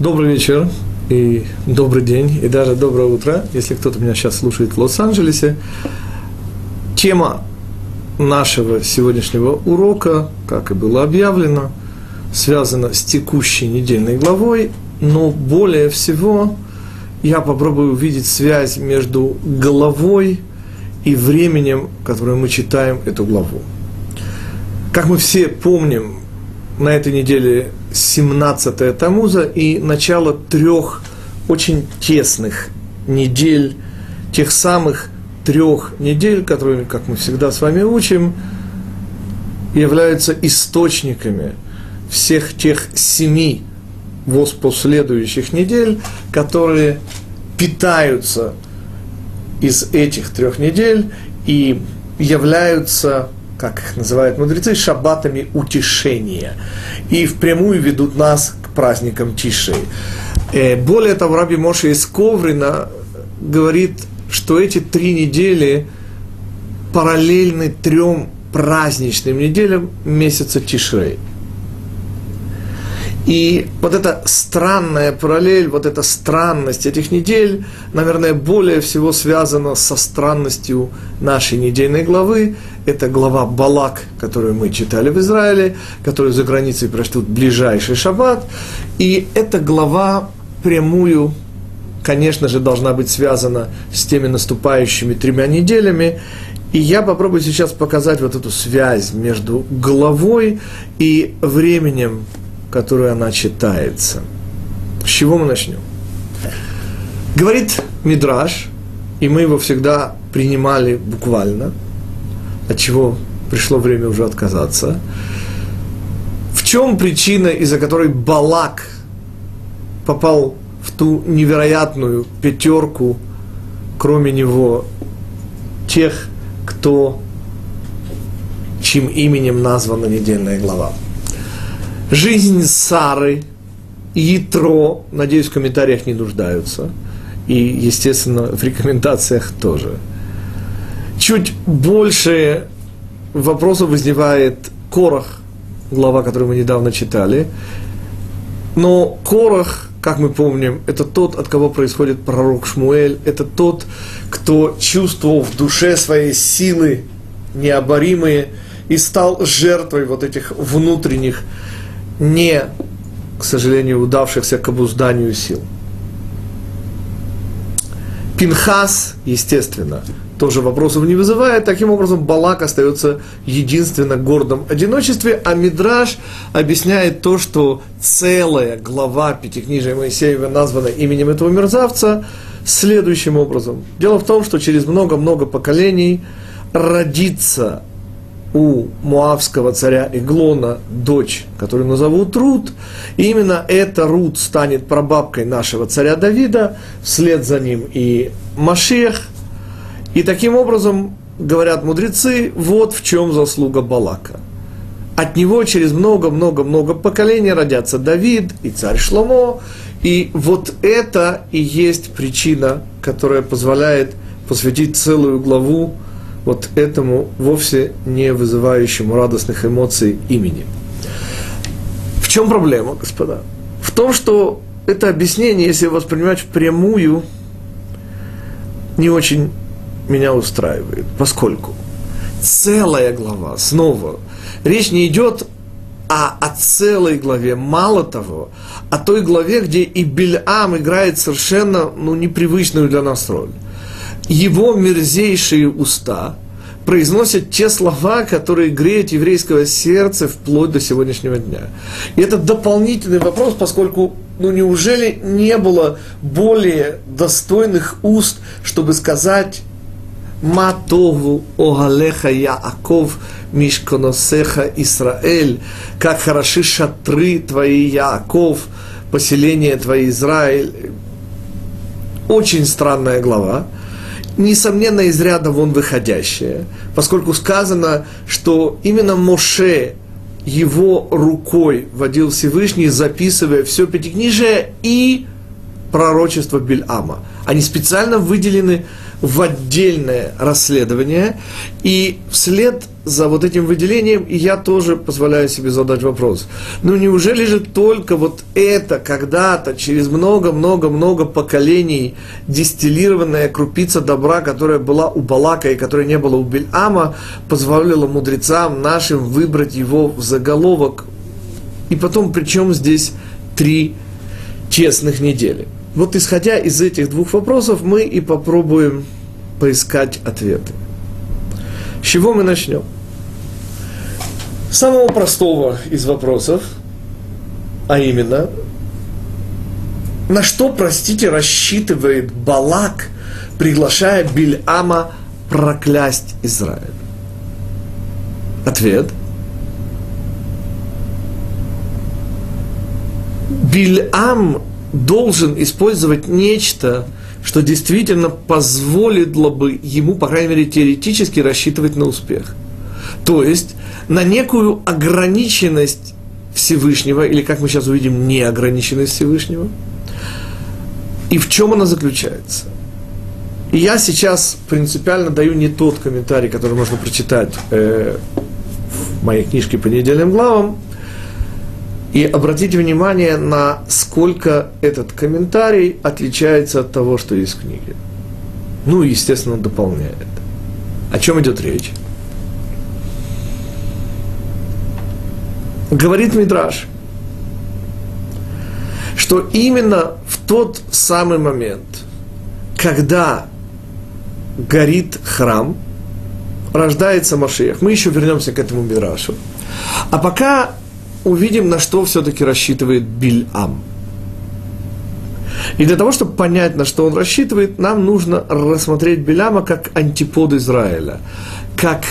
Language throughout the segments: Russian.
Добрый вечер и добрый день, и даже доброе утро, если кто-то меня сейчас слушает в Лос-Анджелесе. Тема нашего сегодняшнего урока, как и было объявлено, связана с текущей недельной главой, но более всего я попробую увидеть связь между головой и временем, которое мы читаем эту главу. Как мы все помним, на этой неделе 17 Тамуза и начало трех очень тесных недель, тех самых трех недель, которые, как мы всегда с вами учим, являются источниками всех тех семи последующих недель, которые питаются из этих трех недель и являются как их называют мудрецы, шаббатами утешения. И впрямую ведут нас к праздникам Тишей. Э, более того, Раби Моше из Коврина говорит, что эти три недели параллельны трем праздничным неделям месяца Тишрей. И вот эта странная параллель, вот эта странность этих недель, наверное, более всего связана со странностью нашей недельной главы. Это глава Балак, которую мы читали в Израиле, которую за границей прочтут ближайший шаббат. И эта глава прямую, конечно же, должна быть связана с теми наступающими тремя неделями. И я попробую сейчас показать вот эту связь между головой и временем которую она читается. С чего мы начнем? Говорит Мидраш, и мы его всегда принимали буквально, от чего пришло время уже отказаться. В чем причина, из-за которой Балак попал в ту невероятную пятерку, кроме него, тех, кто, чьим именем названа недельная глава? Жизнь Сары, Ятро, надеюсь, в комментариях не нуждаются. И, естественно, в рекомендациях тоже. Чуть больше вопросов возникает Корах, глава, которую мы недавно читали. Но Корах, как мы помним, это тот, от кого происходит пророк Шмуэль, это тот, кто чувствовал в душе своей силы необоримые и стал жертвой вот этих внутренних не, к сожалению, удавшихся к обузданию сил. Пинхас, естественно, тоже вопросов не вызывает. Таким образом, Балак остается единственно гордом одиночестве, а Мидраш объясняет то, что целая глава Пятикнижия Моисеева названа именем этого мерзавца следующим образом. Дело в том, что через много-много поколений родится у муавского царя Иглона дочь, которую назовут Рут, и именно эта Рут станет прабабкой нашего царя Давида, вслед за ним и Машех. И таким образом, говорят мудрецы, вот в чем заслуга Балака. От него через много-много-много поколений родятся Давид и царь Шломо, и вот это и есть причина, которая позволяет посвятить целую главу вот этому вовсе не вызывающему радостных эмоций имени. В чем проблема, господа? В том, что это объяснение, если воспринимать впрямую, не очень меня устраивает, поскольку целая глава, снова, речь не идет а о целой главе, мало того, о той главе, где и Бельам играет совершенно ну, непривычную для нас роль. Его мерзейшие уста произносят те слова, которые греют еврейского сердца вплоть до сегодняшнего дня. И это дополнительный вопрос, поскольку ну неужели не было более достойных уст, чтобы сказать Матову Огалеха Яаков Мишконосеха Исраэль, как хороши шатры твои, Яаков, поселение твои, Израиль. Очень странная глава несомненно, из ряда вон выходящее, поскольку сказано, что именно Моше его рукой водил Всевышний, записывая все пятикнижие и пророчества Бельама. Они специально выделены в отдельное расследование, и вслед за вот этим выделением я тоже позволяю себе задать вопрос. Ну неужели же только вот это когда-то, через много-много-много поколений, дистиллированная крупица добра, которая была у Балака и которая не была у Бельама, позволила мудрецам нашим выбрать его в заголовок? И потом, причем здесь три честных недели? Вот исходя из этих двух вопросов, мы и попробуем поискать ответы. С чего мы начнем? Самого простого из вопросов, а именно, на что, простите, рассчитывает Балак, приглашая Бильама проклясть Израиль? Ответ. Бильам должен использовать нечто, что действительно позволило бы ему, по крайней мере, теоретически рассчитывать на успех. То есть на некую ограниченность Всевышнего, или, как мы сейчас увидим, неограниченность Всевышнего. И в чем она заключается? И я сейчас принципиально даю не тот комментарий, который можно прочитать э, в моей книжке по недельным главам, и обратите внимание, на сколько этот комментарий отличается от того, что есть в книге. Ну, естественно, дополняет. О чем идет речь? Говорит Мидраш, что именно в тот самый момент, когда горит храм, рождается Машиях. Мы еще вернемся к этому Мидрашу. А пока увидим, на что все-таки рассчитывает Бильам. И для того, чтобы понять, на что он рассчитывает, нам нужно рассмотреть Беляма как антипод Израиля, как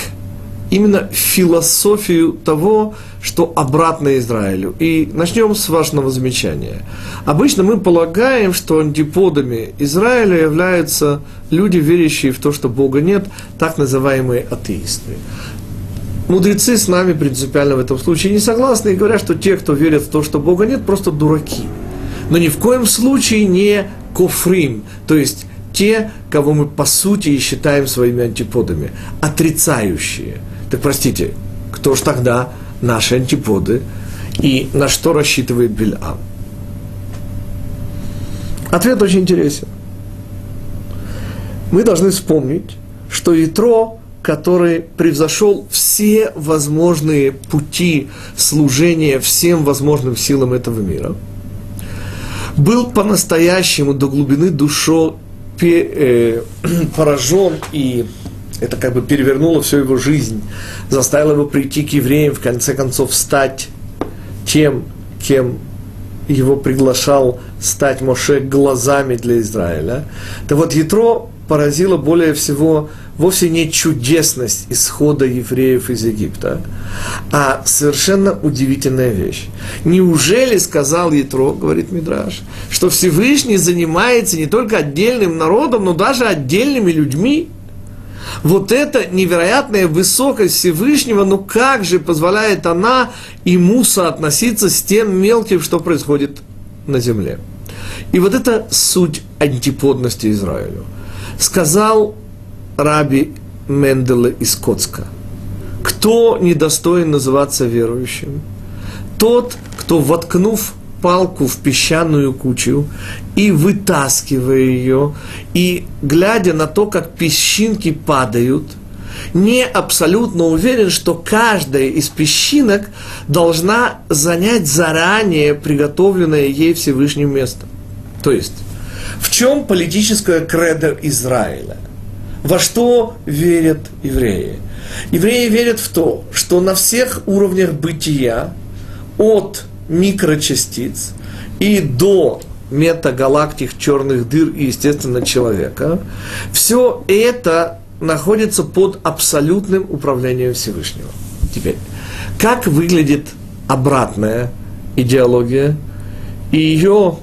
именно философию того, что обратно Израилю. И начнем с важного замечания. Обычно мы полагаем, что антиподами Израиля являются люди, верящие в то, что Бога нет, так называемые атеисты. Мудрецы с нами принципиально в этом случае не согласны и говорят, что те, кто верит в то, что Бога нет, просто дураки. Но ни в коем случае не кофрим, то есть те, кого мы по сути и считаем своими антиподами, отрицающие. Так простите, кто ж тогда наши антиподы и на что рассчитывает Бельам? Ответ очень интересен. Мы должны вспомнить, что Итро который превзошел все возможные пути служения всем возможным силам этого мира, был по-настоящему до глубины души э, поражен и это как бы перевернуло всю его жизнь, заставило его прийти к евреям, в конце концов стать тем, кем его приглашал стать Моше глазами для Израиля. Так вот, Ятро поразило более всего вовсе не чудесность исхода евреев из Египта, а совершенно удивительная вещь. Неужели, сказал Ятро, говорит Мидраш, что Всевышний занимается не только отдельным народом, но даже отдельными людьми? Вот это невероятная высокость Всевышнего, ну как же позволяет она ему соотноситься с тем мелким, что происходит на земле? И вот это суть антиподности Израилю. Сказал Раби Менделе из Коцка. Кто недостоин называться верующим? Тот, кто, воткнув палку в песчаную кучу и вытаскивая ее, и глядя на то, как песчинки падают, не абсолютно уверен, что каждая из песчинок должна занять заранее приготовленное ей Всевышним место. То есть, в чем политическая кредо Израиля – во что верят евреи? Евреи верят в то, что на всех уровнях бытия, от микрочастиц и до метагалактик, черных дыр и, естественно, человека, все это находится под абсолютным управлением Всевышнего. Теперь, как выглядит обратная идеология? И ее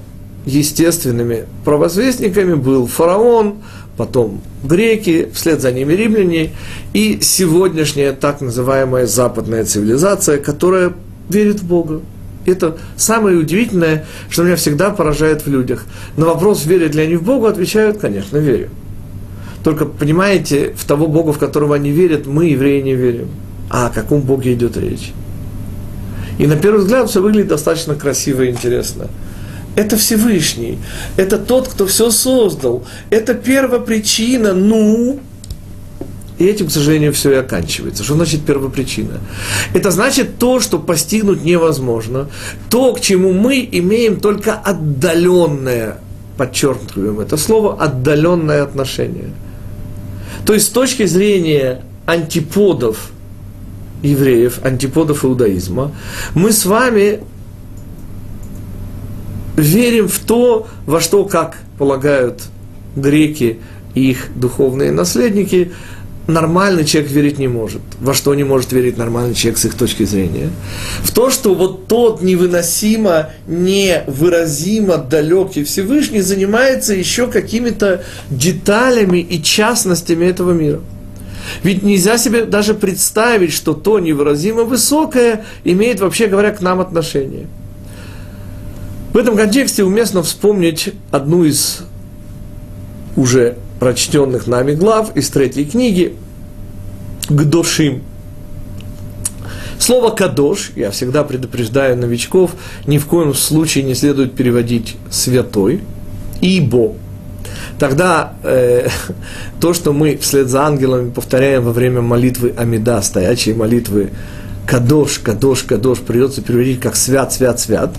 естественными провозвестниками был фараон, потом греки, вслед за ними римляне, и сегодняшняя так называемая западная цивилизация, которая верит в Бога. Это самое удивительное, что меня всегда поражает в людях. На вопрос, верят ли они в Бога, отвечают, конечно, верю. Только, понимаете, в того Бога, в которого они верят, мы, евреи, не верим. А о каком Боге идет речь? И на первый взгляд все выглядит достаточно красиво и интересно. Это Всевышний, это тот, кто все создал, это первопричина, ну, и этим, к сожалению, все и оканчивается. Что значит первопричина? Это значит то, что постигнуть невозможно, то, к чему мы имеем только отдаленное, подчеркиваем это слово, отдаленное отношение. То есть с точки зрения антиподов евреев, антиподов иудаизма, мы с вами верим в то, во что, как полагают греки и их духовные наследники, нормальный человек верить не может. Во что не может верить нормальный человек с их точки зрения? В то, что вот тот невыносимо, невыразимо далекий Всевышний занимается еще какими-то деталями и частностями этого мира. Ведь нельзя себе даже представить, что то невыразимо высокое имеет, вообще говоря, к нам отношение. В этом контексте уместно вспомнить одну из уже прочтенных нами глав из третьей книги «Гдошим». Слово «кадош», я всегда предупреждаю новичков, ни в коем случае не следует переводить «святой», «ибо». Тогда э, то, что мы вслед за ангелами повторяем во время молитвы Амида, стоячей молитвы «кадош, кадош, кадош», придется переводить как «свят, свят, свят»,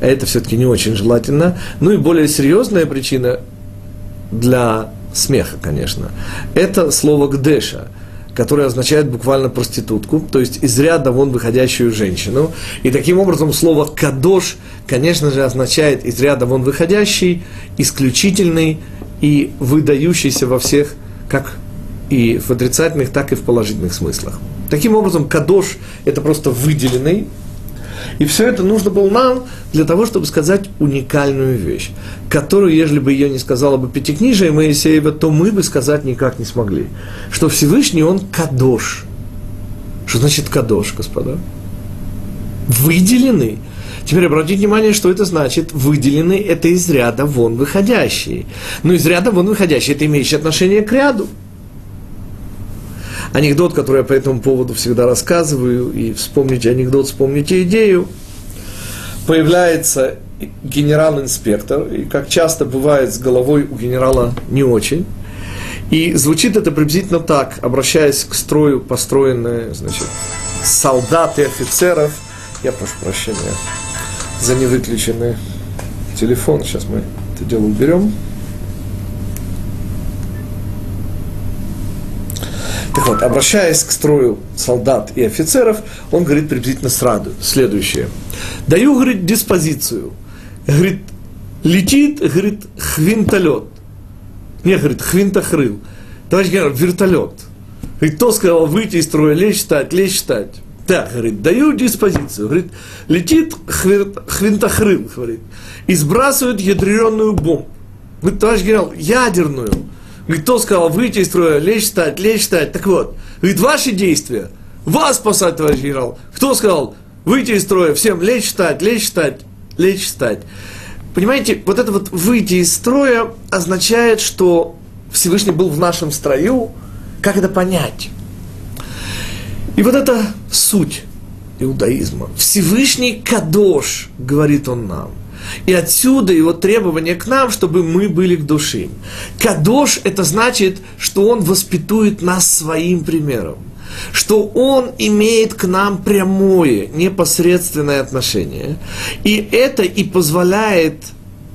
это все-таки не очень желательно. Ну и более серьезная причина для смеха, конечно, это слово «гдеша», которое означает буквально проститутку, то есть из ряда вон выходящую женщину. И таким образом слово «кадош», конечно же, означает из ряда вон выходящий, исключительный и выдающийся во всех, как и в отрицательных, так и в положительных смыслах. Таким образом, кадош – это просто выделенный, и все это нужно было нам для того, чтобы сказать уникальную вещь, которую, если бы ее не сказала бы Пятикнижие Моисеева, то мы бы сказать никак не смогли. Что Всевышний, он кадош. Что значит кадош, господа? Выделенный. Теперь обратите внимание, что это значит. Выделенный – это из ряда вон выходящий. Но из ряда вон выходящий – это имеющий отношение к ряду анекдот, который я по этому поводу всегда рассказываю, и вспомните анекдот, вспомните идею. Появляется генерал-инспектор, и как часто бывает с головой у генерала не очень. И звучит это приблизительно так, обращаясь к строю построенные, значит, солдат и офицеров. Я прошу прощения за невыключенный телефон. Сейчас мы это дело уберем. Так вот, обращаясь к строю солдат и офицеров, он говорит приблизительно сразу следующее. Даю, говорит, диспозицию. Говорит, летит, говорит, хвинтолет. Не, говорит, хвинтохрыл. Товарищ генерал, вертолет. Говорит, кто сказал выйти из строя, лечь стать, лечь стать. Так, говорит, даю диспозицию. Говорит, летит хвинтохрыл, говорит, и сбрасывает ядреную бомбу. Говорит, товарищ генерал, ядерную. Говорит, кто сказал выйти из строя, лечь встать, лечь встать. Так вот, говорит, ваши действия, вас спасать, товарищ генерал. Кто сказал выйти из строя, всем лечь встать, лечь встать, лечь встать. Понимаете, вот это вот выйти из строя означает, что Всевышний был в нашем строю. Как это понять? И вот это суть иудаизма. Всевышний Кадош, говорит он нам – и отсюда его требование к нам, чтобы мы были к душе. Кадош – это значит, что он воспитует нас своим примером что Он имеет к нам прямое, непосредственное отношение. И это и позволяет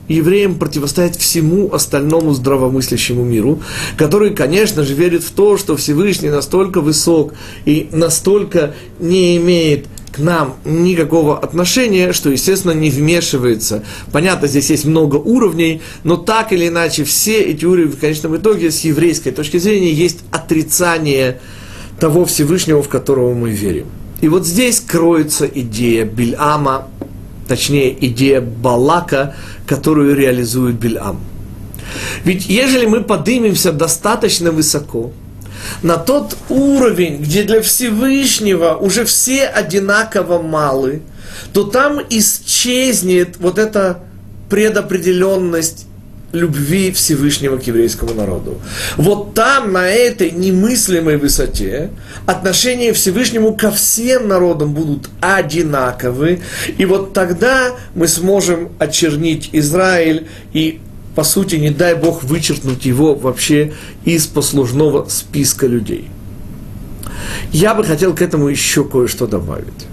евреям противостоять всему остальному здравомыслящему миру, который, конечно же, верит в то, что Всевышний настолько высок и настолько не имеет к нам никакого отношения, что, естественно, не вмешивается. Понятно, здесь есть много уровней, но так или иначе все эти уровни в конечном итоге с еврейской точки зрения есть отрицание того Всевышнего, в которого мы верим. И вот здесь кроется идея Бильама, точнее идея Балака, которую реализует Бильам. Ведь ежели мы поднимемся достаточно высоко, на тот уровень, где для Всевышнего уже все одинаково малы, то там исчезнет вот эта предопределенность любви Всевышнего к еврейскому народу. Вот там, на этой немыслимой высоте, отношения Всевышнему ко всем народам будут одинаковы, и вот тогда мы сможем очернить Израиль и по сути, не дай Бог вычеркнуть его вообще из послужного списка людей. Я бы хотел к этому еще кое-что добавить.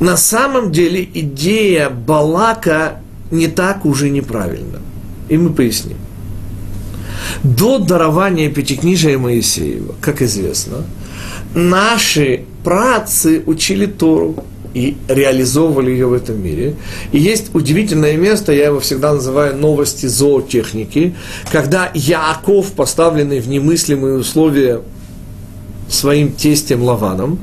На самом деле идея Балака не так уже неправильна. И мы поясним. До дарования Пятикнижия Моисеева, как известно, наши працы учили Тору и реализовывали ее в этом мире. И есть удивительное место, я его всегда называю новости зоотехники, когда Яаков, поставленный в немыслимые условия своим тестем Лаваном,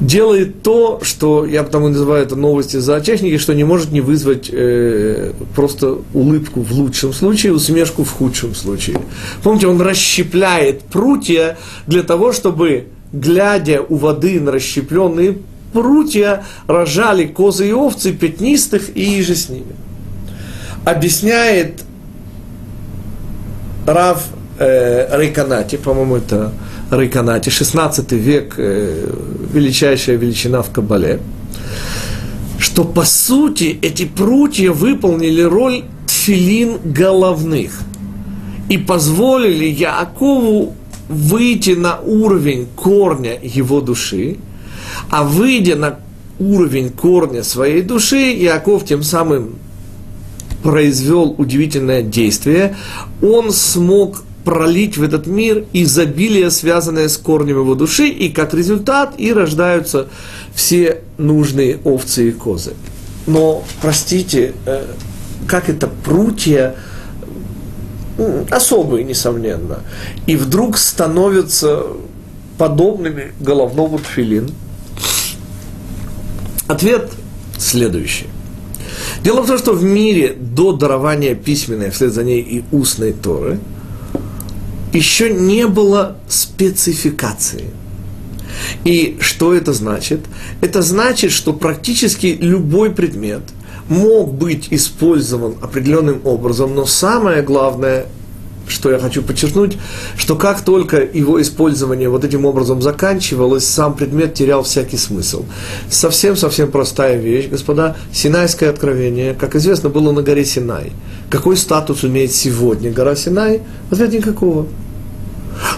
делает то, что я потому называю это новости зоотехники, что не может не вызвать э, просто улыбку в лучшем случае, усмешку в худшем случае. Помните, он расщепляет прутья для того, чтобы, глядя у воды на расщепленные прутья, рожали козы и овцы пятнистых и иже с ними. Объясняет Рав э, Рейканати, по-моему, это Рейканати, 16 век, э, величайшая величина в Кабале, что по сути эти прутья выполнили роль тфилин головных и позволили Яакову выйти на уровень корня его души, а выйдя на уровень корня своей души, Яков тем самым произвел удивительное действие. Он смог пролить в этот мир изобилие, связанное с корнем его души, и как результат и рождаются все нужные овцы и козы. Но, простите, э, как это прутья особые, несомненно, и вдруг становятся подобными головному тфилин. Ответ следующий. Дело в том, что в мире до дарования письменной, вслед за ней и устной Торы – еще не было спецификации. И что это значит? Это значит, что практически любой предмет мог быть использован определенным образом, но самое главное, что я хочу подчеркнуть, что как только его использование вот этим образом заканчивалось, сам предмет терял всякий смысл. Совсем-совсем простая вещь, господа, Синайское откровение, как известно, было на горе Синай. Какой статус имеет сегодня гора Синай? Ответ никакого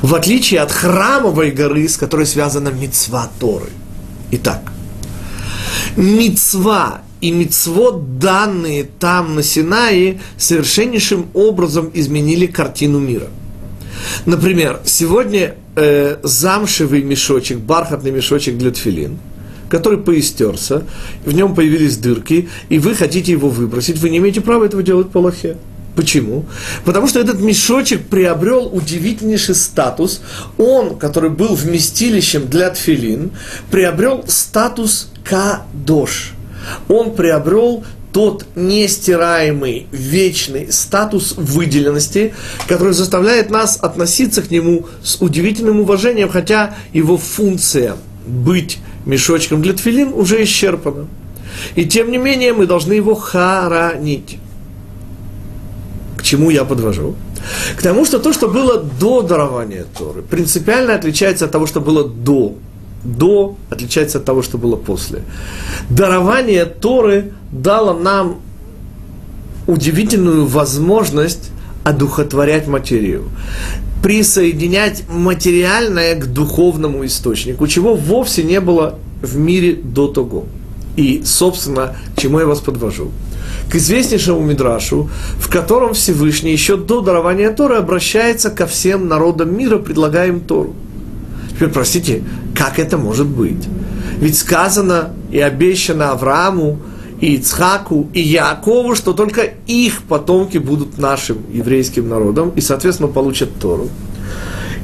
в отличие от храмовой горы, с которой связана мецва Торы. Итак, мецва и мецвод, данные там на Синае, совершеннейшим образом изменили картину мира. Например, сегодня э, замшевый мешочек, бархатный мешочек для тфилин, который поистерся, в нем появились дырки, и вы хотите его выбросить, вы не имеете права этого делать по лохе. Почему? Потому что этот мешочек приобрел удивительнейший статус. Он, который был вместилищем для тфилин, приобрел статус кадош. Он приобрел тот нестираемый, вечный статус выделенности, который заставляет нас относиться к нему с удивительным уважением, хотя его функция быть мешочком для тфилин уже исчерпана. И тем не менее мы должны его хоронить. К чему я подвожу? К тому, что то, что было до дарования Торы, принципиально отличается от того, что было до. До отличается от того, что было после. Дарование Торы дало нам удивительную возможность одухотворять материю, присоединять материальное к духовному источнику, чего вовсе не было в мире до того. И, собственно, к чему я вас подвожу? к известнейшему Мидрашу, в котором Всевышний еще до дарования Торы обращается ко всем народам мира, предлагая им Тору. Теперь, простите, как это может быть? Ведь сказано и обещано Аврааму, и Ицхаку, и Якову, что только их потомки будут нашим еврейским народом и, соответственно, получат Тору.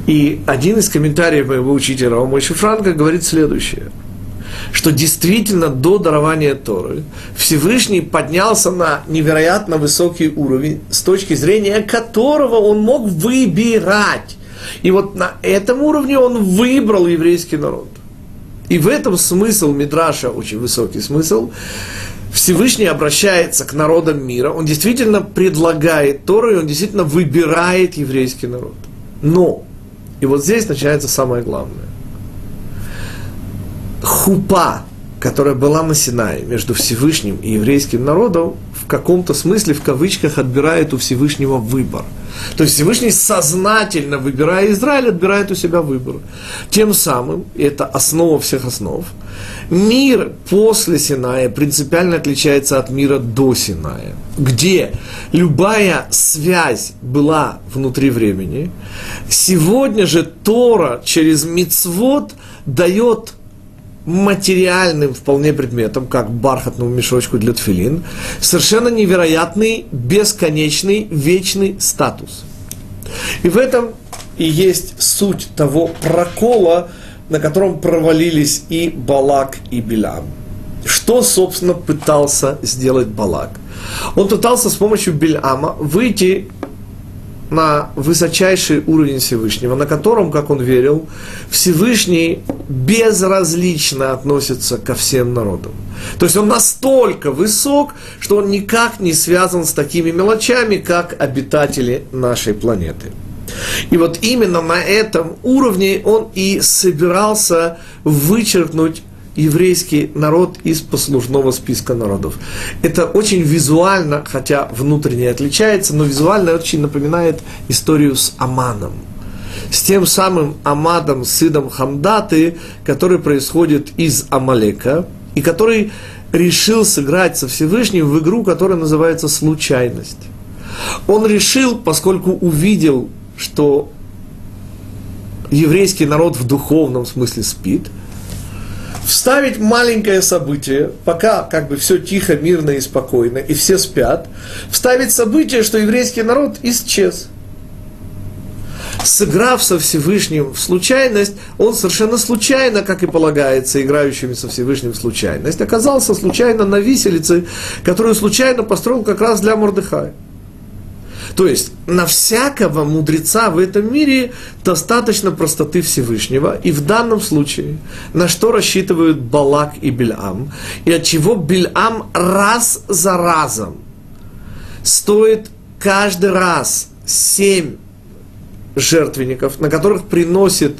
И один из комментариев моего учителя Ромойши Франка говорит следующее – что действительно до дарования Торы Всевышний поднялся на невероятно высокий уровень, с точки зрения которого он мог выбирать И вот на этом уровне он выбрал еврейский народ. И в этом смысл Мидраша, очень высокий смысл, Всевышний обращается к народам мира, он действительно предлагает Тору, и он действительно выбирает еврейский народ. Но, и вот здесь начинается самое главное. Хупа, которая была на Синае между Всевышним и еврейским народом, в каком-то смысле, в кавычках, отбирает у Всевышнего выбор. То есть Всевышний сознательно, выбирая Израиль, отбирает у себя выбор. Тем самым, это основа всех основ, мир после Синая принципиально отличается от мира до Синая, где любая связь была внутри времени. Сегодня же Тора через Мицвод дает материальным вполне предметом, как бархатному мешочку для тфилин, совершенно невероятный, бесконечный, вечный статус. И в этом и есть суть того прокола, на котором провалились и Балак, и Билам. Что, собственно, пытался сделать Балак? Он пытался с помощью Бельама выйти на высочайший уровень Всевышнего, на котором, как он верил, Всевышний безразлично относится ко всем народам. То есть он настолько высок, что он никак не связан с такими мелочами, как обитатели нашей планеты. И вот именно на этом уровне он и собирался вычеркнуть еврейский народ из послужного списка народов. Это очень визуально, хотя внутренне отличается, но визуально очень напоминает историю с Аманом. С тем самым Амадом, сыном Хамдаты, который происходит из Амалека, и который решил сыграть со Всевышним в игру, которая называется «случайность». Он решил, поскольку увидел, что еврейский народ в духовном смысле спит – вставить маленькое событие, пока как бы все тихо, мирно и спокойно, и все спят, вставить событие, что еврейский народ исчез. Сыграв со Всевышним в случайность, он совершенно случайно, как и полагается играющими со Всевышним в случайность, оказался случайно на виселице, которую случайно построил как раз для Мордыхая. То есть на всякого мудреца в этом мире достаточно простоты Всевышнего. И в данном случае на что рассчитывают Балак и Бильам, и от чего Бильам раз за разом стоит каждый раз семь жертвенников, на которых приносит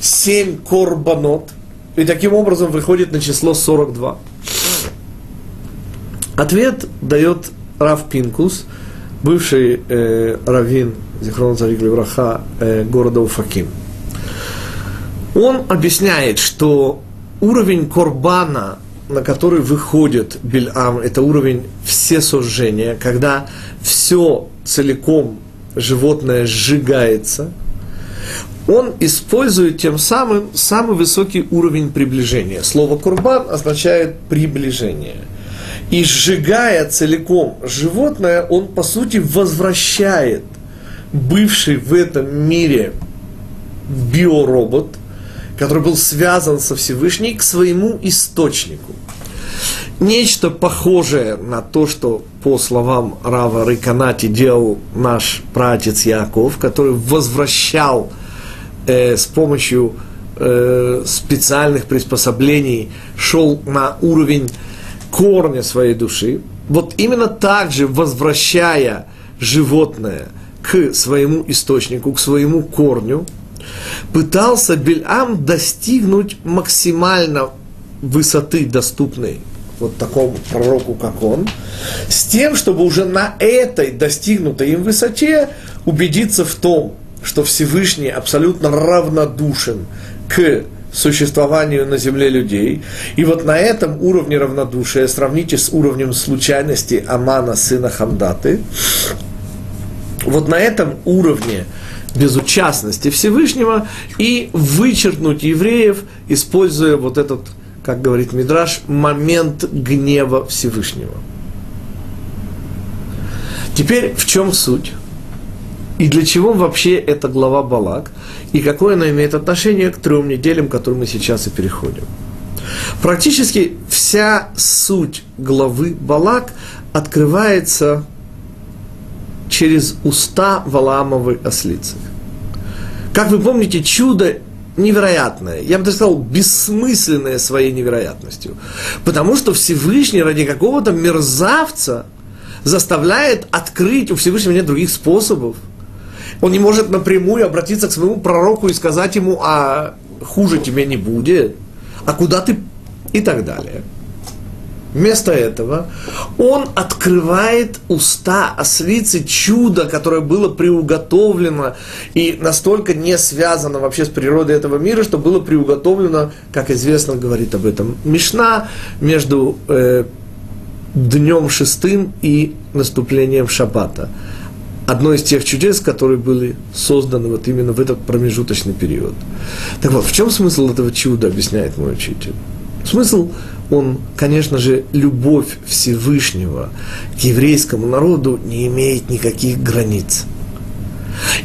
семь корбанот, и таким образом выходит на число 42. Ответ дает Рав Пинкус – бывший э, раввин Зихрон Царик Левраха э, города Уфаким. Он объясняет, что уровень Корбана, на который выходит Бильам, это уровень все сожжения, когда все целиком животное сжигается, он использует тем самым самый высокий уровень приближения. Слово «курбан» означает «приближение» и сжигая целиком животное, он по сути возвращает бывший в этом мире биоробот, который был связан со Всевышней, к своему источнику. Нечто похожее на то, что по словам Рава Рыканати делал наш пратец Яков, который возвращал э, с помощью э, специальных приспособлений, шел на уровень корня своей души, вот именно так же возвращая животное к своему источнику, к своему корню, пытался Бельам достигнуть максимально высоты, доступной вот такому пророку, как он, с тем, чтобы уже на этой достигнутой им высоте убедиться в том, что Всевышний абсолютно равнодушен к существованию на земле людей. И вот на этом уровне равнодушия, сравните с уровнем случайности Амана, сына Хамдаты, вот на этом уровне безучастности Всевышнего и вычеркнуть евреев, используя вот этот, как говорит Мидраш, момент гнева Всевышнего. Теперь в чем суть? И для чего вообще эта глава Балак? И какое она имеет отношение к трем неделям, к которым мы сейчас и переходим? Практически вся суть главы Балак открывается через уста Валаамовой ослицы. Как вы помните, чудо невероятное, я бы даже сказал, бессмысленное своей невероятностью. Потому что Всевышний ради какого-то мерзавца заставляет открыть, у Всевышнего нет других способов. Он не может напрямую обратиться к своему пророку и сказать ему, а хуже тебе не будет, а куда ты и так далее. Вместо этого он открывает уста ослицы чудо, которое было приуготовлено и настолько не связано вообще с природой этого мира, что было приуготовлено, как известно, говорит об этом Мишна, между э, днем шестым и наступлением Шаббата. Одно из тех чудес, которые были созданы вот именно в этот промежуточный период. Так вот, в чем смысл этого чуда, объясняет мой учитель? Смысл, он, конечно же, любовь Всевышнего к еврейскому народу не имеет никаких границ.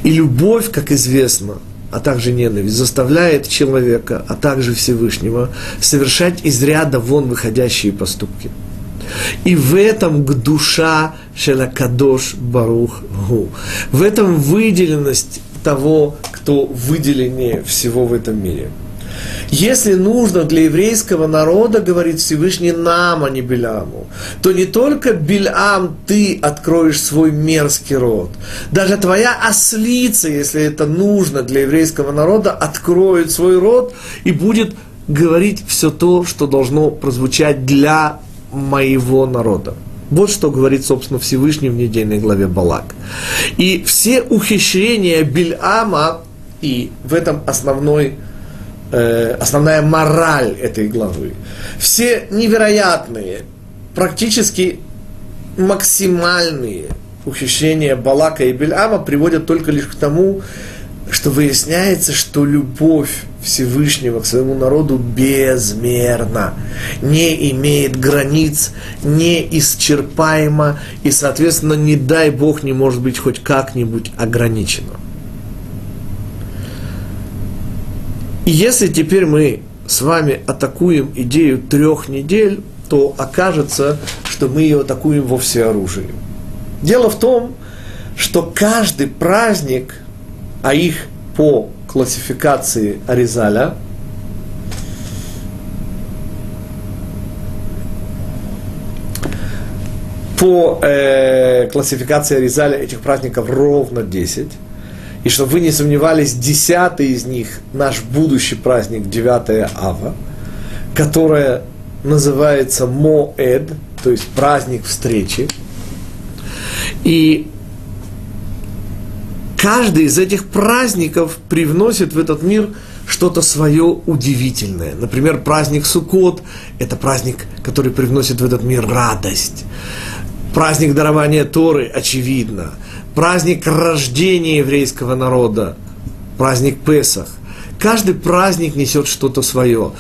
И любовь, как известно, а также ненависть, заставляет человека, а также Всевышнего, совершать из ряда вон выходящие поступки. И в этом душа Шелакадош Барух Гу. В этом выделенность того, кто выделеннее всего в этом мире – если нужно для еврейского народа, говорит Всевышний нам, а не Беляму, то не только Бельам ты откроешь свой мерзкий род, даже твоя ослица, если это нужно для еврейского народа, откроет свой род и будет говорить все то, что должно прозвучать для моего народа. Вот что говорит, собственно, Всевышний в недельной главе Балак. И все ухищрения Бельама, и в этом основной э, основная мораль этой главы. Все невероятные, практически максимальные ухищрения Балака и Бельама приводят только лишь к тому, что выясняется, что любовь Всевышнего к своему народу безмерна, не имеет границ, неисчерпаема и, соответственно, не дай Бог, не может быть хоть как-нибудь ограничена. И если теперь мы с вами атакуем идею трех недель, то окажется, что мы ее атакуем во всеоружии. Дело в том, что каждый праздник, а их по классификации Аризаля, по э, классификации Аризаля этих праздников ровно 10. И чтобы вы не сомневались, десятый из них наш будущий праздник, 9 Ава, которая называется Моэд, то есть праздник встречи. И каждый из этих праздников привносит в этот мир что-то свое удивительное. Например, праздник Суккот – это праздник, который привносит в этот мир радость. Праздник дарования Торы, очевидно – праздник рождения еврейского народа, праздник Песах. Каждый праздник несет что-то свое.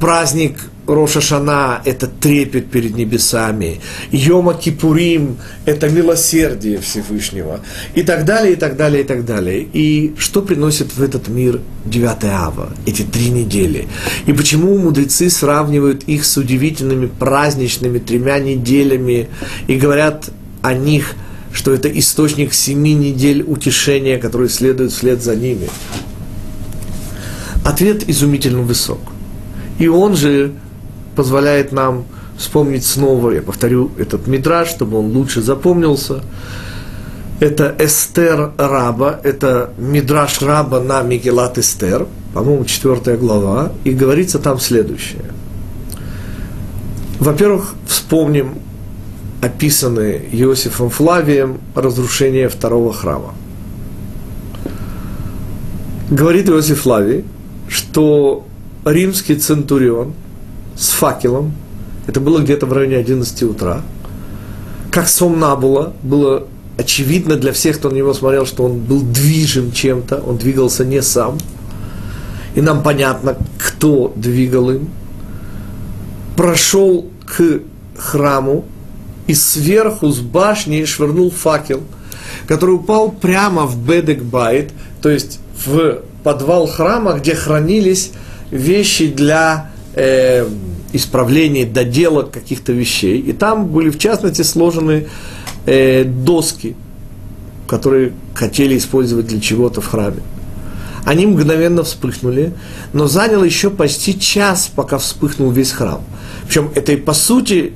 Праздник Роша Шана – это трепет перед небесами. Йома Кипурим – это милосердие Всевышнего. И так далее, и так далее, и так далее. И что приносит в этот мир 9 Ава, эти три недели? И почему мудрецы сравнивают их с удивительными праздничными тремя неделями и говорят о них – что это источник семи недель утешения, которые следуют вслед за ними? Ответ изумительно высок. И он же позволяет нам вспомнить снова, я повторю этот мидраж, чтобы он лучше запомнился. Это Эстер Раба, это мидраж Раба на Мигелат Эстер, по-моему, четвертая глава, и говорится там следующее. Во-первых, вспомним описаны Иосифом Флавием разрушение второго храма. Говорит Иосиф Флавий, что римский центурион с факелом, это было где-то в районе 11 утра, как сомнабула, было очевидно для всех, кто на него смотрел, что он был движим чем-то, он двигался не сам. И нам понятно, кто двигал им. Прошел к храму, и сверху с башни швырнул факел, который упал прямо в Бедек-Байт, то есть в подвал храма, где хранились вещи для э, исправления, доделок каких-то вещей. И там были, в частности, сложены э, доски, которые хотели использовать для чего-то в храме. Они мгновенно вспыхнули, но заняло еще почти час, пока вспыхнул весь храм. Причем это и по сути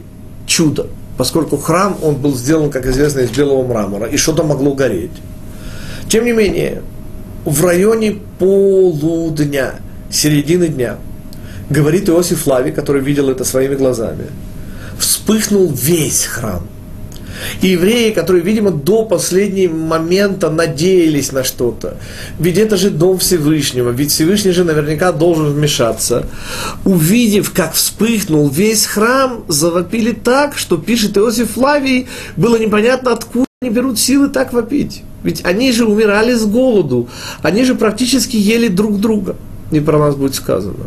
чудо, поскольку храм, он был сделан, как известно, из белого мрамора, и что-то могло гореть. Тем не менее, в районе полудня, середины дня, говорит Иосиф Лави, который видел это своими глазами, вспыхнул весь храм – и евреи, которые, видимо, до последнего момента надеялись на что-то. Ведь это же дом Всевышнего, ведь Всевышний же наверняка должен вмешаться. Увидев, как вспыхнул весь храм, завопили так, что, пишет Иосиф Лавий, было непонятно, откуда они берут силы так вопить. Ведь они же умирали с голоду, они же практически ели друг друга. Не про нас будет сказано.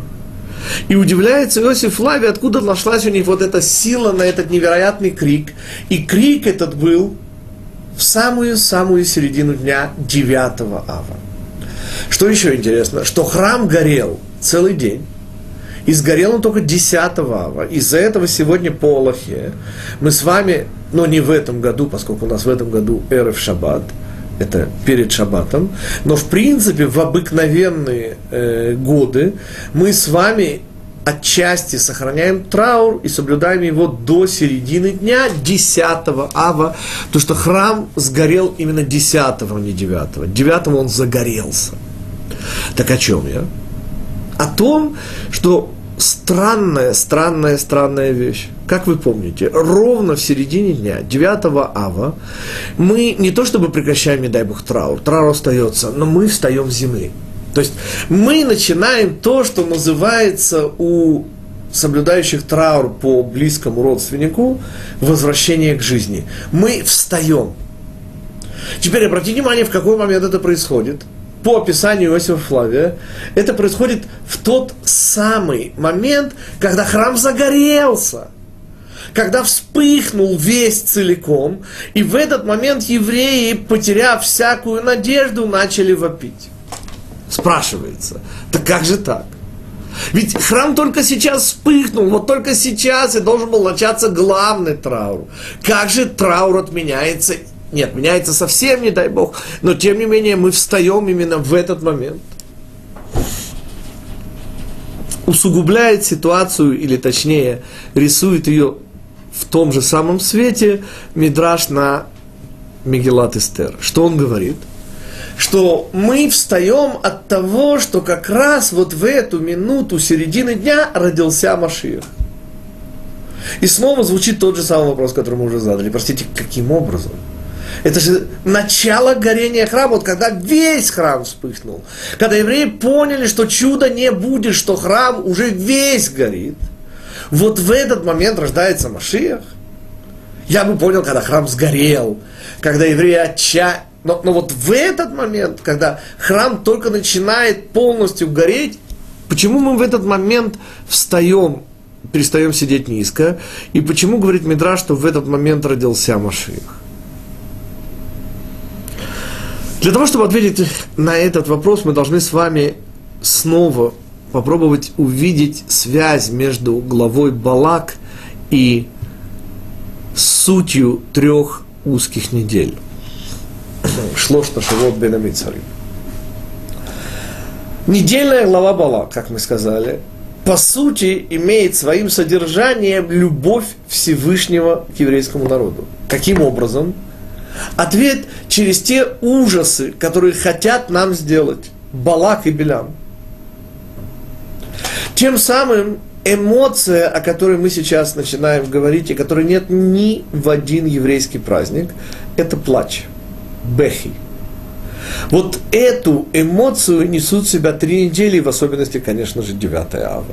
И удивляется Иосиф Лави, откуда нашлась у них вот эта сила на этот невероятный крик. И крик этот был в самую-самую середину дня 9 ава. Что еще интересно, что храм горел целый день, и сгорел он только 10 ава. Из-за этого сегодня по Аллахе мы с вами, но не в этом году, поскольку у нас в этом году Эрев Шаббат, это перед Шаббатом, но в принципе в обыкновенные э, годы мы с вами отчасти сохраняем траур и соблюдаем его до середины дня 10 ава, то что храм сгорел именно 10, а не 9. 9 он загорелся. Так о чем я? О том, что странная, странная, странная вещь. Как вы помните, ровно в середине дня, 9 ава, мы не то чтобы прекращаем, не дай бог, траур, траур остается, но мы встаем с земли. То есть мы начинаем то, что называется у соблюдающих траур по близкому родственнику возвращение к жизни. Мы встаем. Теперь обратите внимание, в какой момент это происходит – по описанию Иосифа Флавия, это происходит в тот самый момент, когда храм загорелся, когда вспыхнул весь целиком, и в этот момент евреи, потеряв всякую надежду, начали вопить. Спрашивается, так как же так? Ведь храм только сейчас вспыхнул, вот только сейчас и должен был начаться главный траур. Как же траур отменяется нет, меняется совсем, не дай Бог. Но тем не менее мы встаем именно в этот момент. Усугубляет ситуацию, или точнее, рисует ее в том же самом свете Мидраш на Мегелат Эстер. Что он говорит? Что мы встаем от того, что как раз вот в эту минуту середины дня родился Машиах. И снова звучит тот же самый вопрос, который мы уже задали. Простите, каким образом? Это же начало горения храма, вот когда весь храм вспыхнул. Когда евреи поняли, что чуда не будет, что храм уже весь горит. Вот в этот момент рождается Машиах. Я бы понял, когда храм сгорел, когда евреи отча... Но, но вот в этот момент, когда храм только начинает полностью гореть, почему мы в этот момент встаем, перестаем сидеть низко, и почему говорит Мидра, что в этот момент родился Машиах? Для того, чтобы ответить на этот вопрос, мы должны с вами снова попробовать увидеть связь между главой Балак и сутью трех узких недель. Шло что Шавот Бен Недельная глава Балак, как мы сказали, по сути имеет своим содержанием любовь Всевышнего к еврейскому народу. Каким образом? Ответ через те ужасы, которые хотят нам сделать Балак и Белям. Тем самым эмоция, о которой мы сейчас начинаем говорить, и которой нет ни в один еврейский праздник, это плач, бехи. Вот эту эмоцию несут себя три недели, в особенности, конечно же, 9 ава.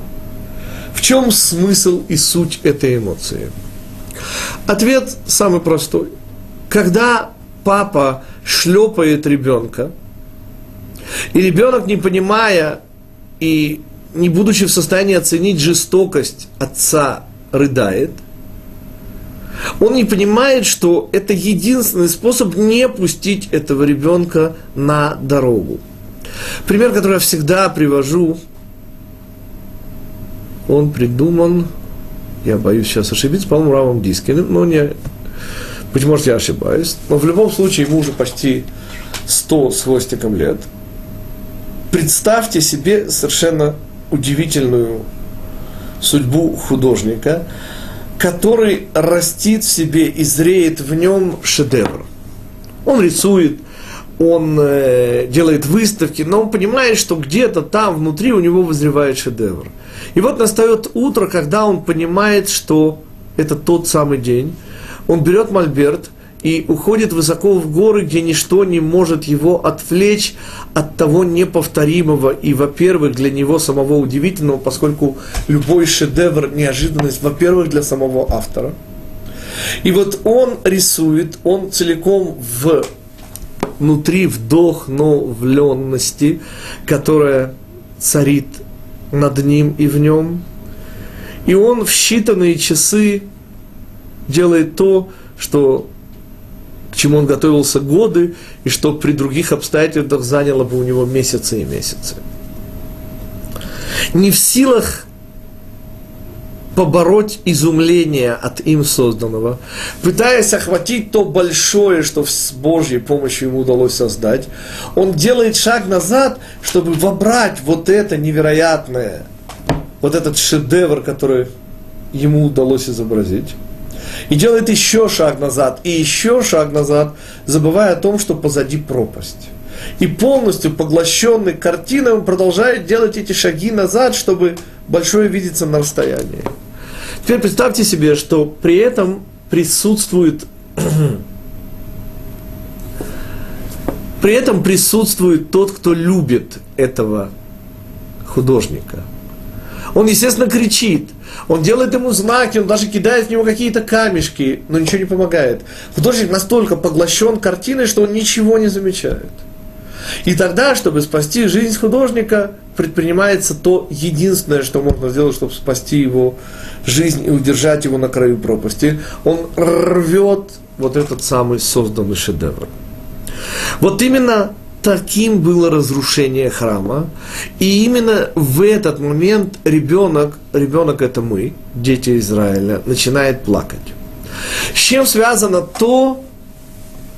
В чем смысл и суть этой эмоции? Ответ самый простой – когда папа шлепает ребенка, и ребенок, не понимая и не будучи в состоянии оценить жестокость отца, рыдает, он не понимает, что это единственный способ не пустить этого ребенка на дорогу. Пример, который я всегда привожу, он придуман, я боюсь сейчас ошибиться, по-моему, Равом Дискиным, но не быть может, я ошибаюсь, но в любом случае ему уже почти 100 с хвостиком лет. Представьте себе совершенно удивительную судьбу художника, который растит в себе и зреет в нем шедевр. Он рисует, он э, делает выставки, но он понимает, что где-то там внутри у него вызревает шедевр. И вот настает утро, когда он понимает, что это тот самый день. Он берет мольберт и уходит высоко в горы, где ничто не может его отвлечь от того неповторимого и, во-первых, для него самого удивительного, поскольку любой шедевр – неожиданность, во-первых, для самого автора. И вот он рисует, он целиком в внутри вдохновленности, которая царит над ним и в нем. И он в считанные часы делает то, что, чему он готовился годы, и что при других обстоятельствах заняло бы у него месяцы и месяцы. Не в силах побороть изумление от им созданного, пытаясь охватить то большое, что с Божьей помощью ему удалось создать, он делает шаг назад, чтобы вобрать вот это невероятное, вот этот шедевр, который ему удалось изобразить. И делает еще шаг назад, и еще шаг назад, забывая о том, что позади пропасть. И полностью поглощенный картиной он продолжает делать эти шаги назад, чтобы большое видеться на расстоянии. Теперь представьте себе, что при этом присутствует при этом присутствует тот, кто любит этого художника. Он, естественно, кричит, он делает ему знаки, он даже кидает в него какие-то камешки, но ничего не помогает. Художник настолько поглощен картиной, что он ничего не замечает. И тогда, чтобы спасти жизнь художника, предпринимается то единственное, что можно сделать, чтобы спасти его жизнь и удержать его на краю пропасти. Он рвет вот этот самый созданный шедевр. Вот именно таким было разрушение храма. И именно в этот момент ребенок, ребенок это мы, дети Израиля, начинает плакать. С чем связано то,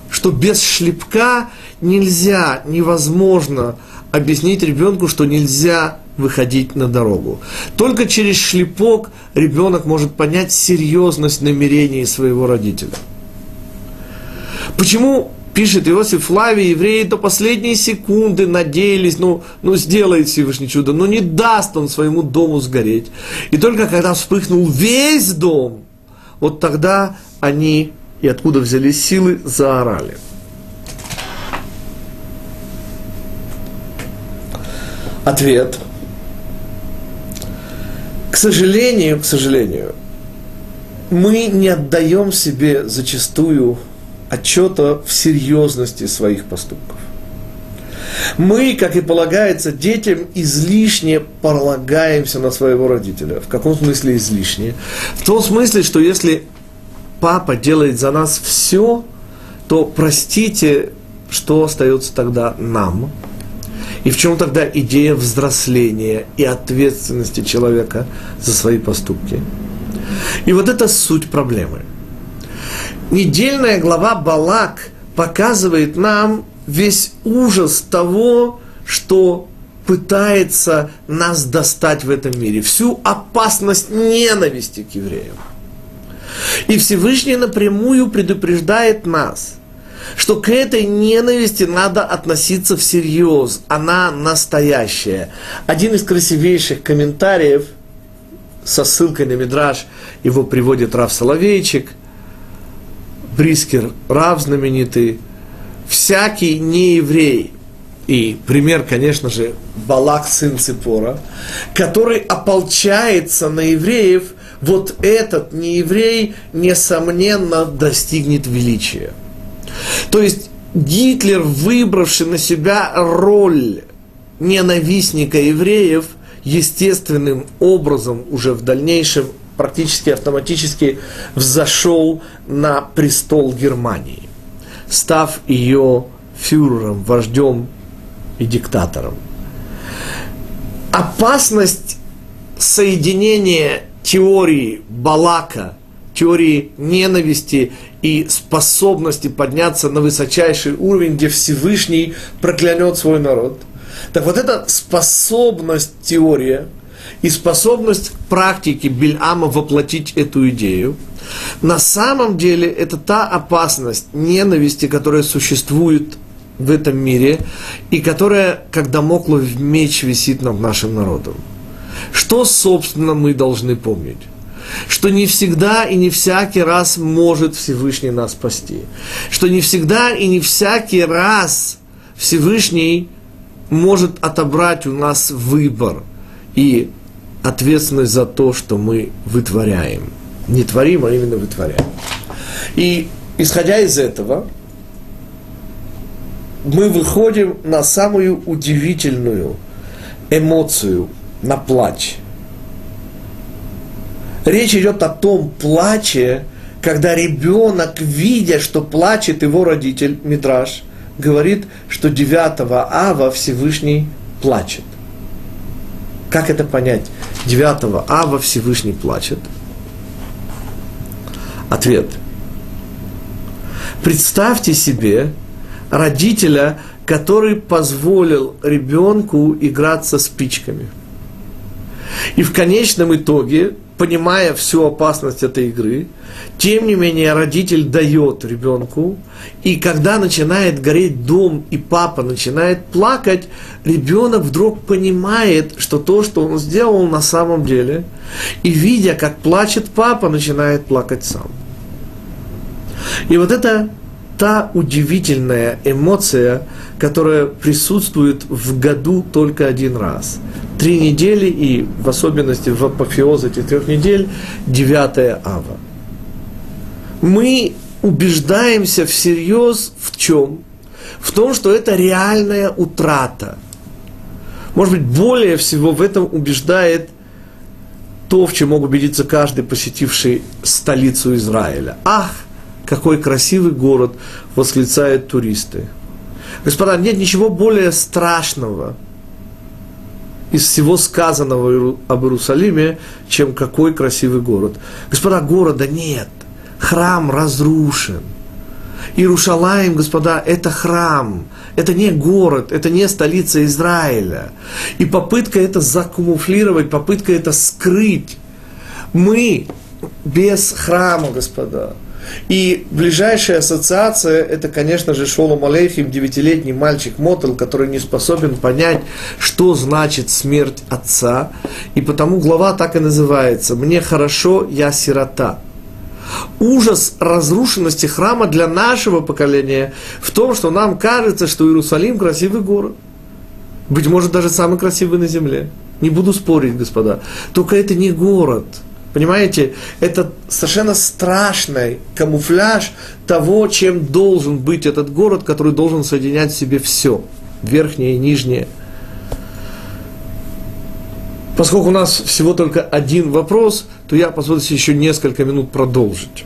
что без шлепка нельзя, невозможно объяснить ребенку, что нельзя выходить на дорогу. Только через шлепок ребенок может понять серьезность намерений своего родителя. Почему пишет Иосиф Флавий, евреи до последней секунды надеялись, ну, ну сделает Всевышний чудо, но не даст он своему дому сгореть. И только когда вспыхнул весь дом, вот тогда они, и откуда взялись силы, заорали – Ответ. К сожалению, к сожалению, мы не отдаем себе зачастую отчета в серьезности своих поступков. Мы, как и полагается детям, излишне полагаемся на своего родителя. В каком смысле излишне? В том смысле, что если папа делает за нас все, то простите, что остается тогда нам – и в чем тогда идея взросления и ответственности человека за свои поступки? И вот это суть проблемы. Недельная глава Балак показывает нам весь ужас того, что пытается нас достать в этом мире, всю опасность ненависти к евреям. И Всевышний напрямую предупреждает нас – что к этой ненависти надо относиться всерьез, она настоящая. Один из красивейших комментариев со ссылкой на Мидраж, его приводит Рав Соловейчик, Брискер, Рав знаменитый, всякий нееврей, и пример, конечно же, Балак, сын Ципора, который ополчается на евреев, вот этот нееврей, несомненно, достигнет величия. То есть Гитлер, выбравший на себя роль ненавистника евреев, естественным образом уже в дальнейшем практически автоматически взошел на престол Германии, став ее фюрером, вождем и диктатором. Опасность соединения теории Балака, теории ненависти и способности подняться на высочайший уровень, где Всевышний проклянет свой народ, Так вот эта способность теория и способность практики Бельама воплотить эту идею, на самом деле это та опасность ненависти, которая существует в этом мире и которая, как домоклов меч, висит над нашим народом. Что, собственно, мы должны помнить? Что не всегда и не всякий раз может Всевышний нас спасти. Что не всегда и не всякий раз Всевышний может отобрать у нас выбор и ответственность за то, что мы вытворяем. Не творим, а именно вытворяем. И исходя из этого, мы выходим на самую удивительную эмоцию, на плач. Речь идет о том плаче, когда ребенок, видя, что плачет его родитель, Мидраш, говорит, что 9 ава Всевышний плачет. Как это понять? 9 ава Всевышний плачет. Ответ. Представьте себе родителя, который позволил ребенку играться спичками. И в конечном итоге понимая всю опасность этой игры, тем не менее родитель дает ребенку, и когда начинает гореть дом, и папа начинает плакать, ребенок вдруг понимает, что то, что он сделал на самом деле, и видя, как плачет папа, начинает плакать сам. И вот это та удивительная эмоция, которая присутствует в году только один раз три недели и в особенности в апофеоз этих трех недель 9 ава. Мы убеждаемся всерьез в чем? В том, что это реальная утрата. Может быть, более всего в этом убеждает то, в чем мог убедиться каждый, посетивший столицу Израиля. Ах, какой красивый город, восклицают туристы. Господа, нет ничего более страшного – из всего сказанного об Иерусалиме, чем какой красивый город. Господа, города нет. Храм разрушен. Иерушалаем, господа, это храм, это не город, это не столица Израиля. И попытка это закамуфлировать, попытка это скрыть. Мы без храма, господа, и ближайшая ассоциация – это, конечно же, Шолом Алейхим, девятилетний мальчик Мотел, который не способен понять, что значит смерть отца. И потому глава так и называется «Мне хорошо, я сирота». Ужас разрушенности храма для нашего поколения в том, что нам кажется, что Иерусалим – красивый город. Быть может, даже самый красивый на земле. Не буду спорить, господа. Только это не город – Понимаете, это совершенно страшный камуфляж того, чем должен быть этот город, который должен соединять в себе все, верхнее и нижнее. Поскольку у нас всего только один вопрос, то я позволю себе еще несколько минут продолжить.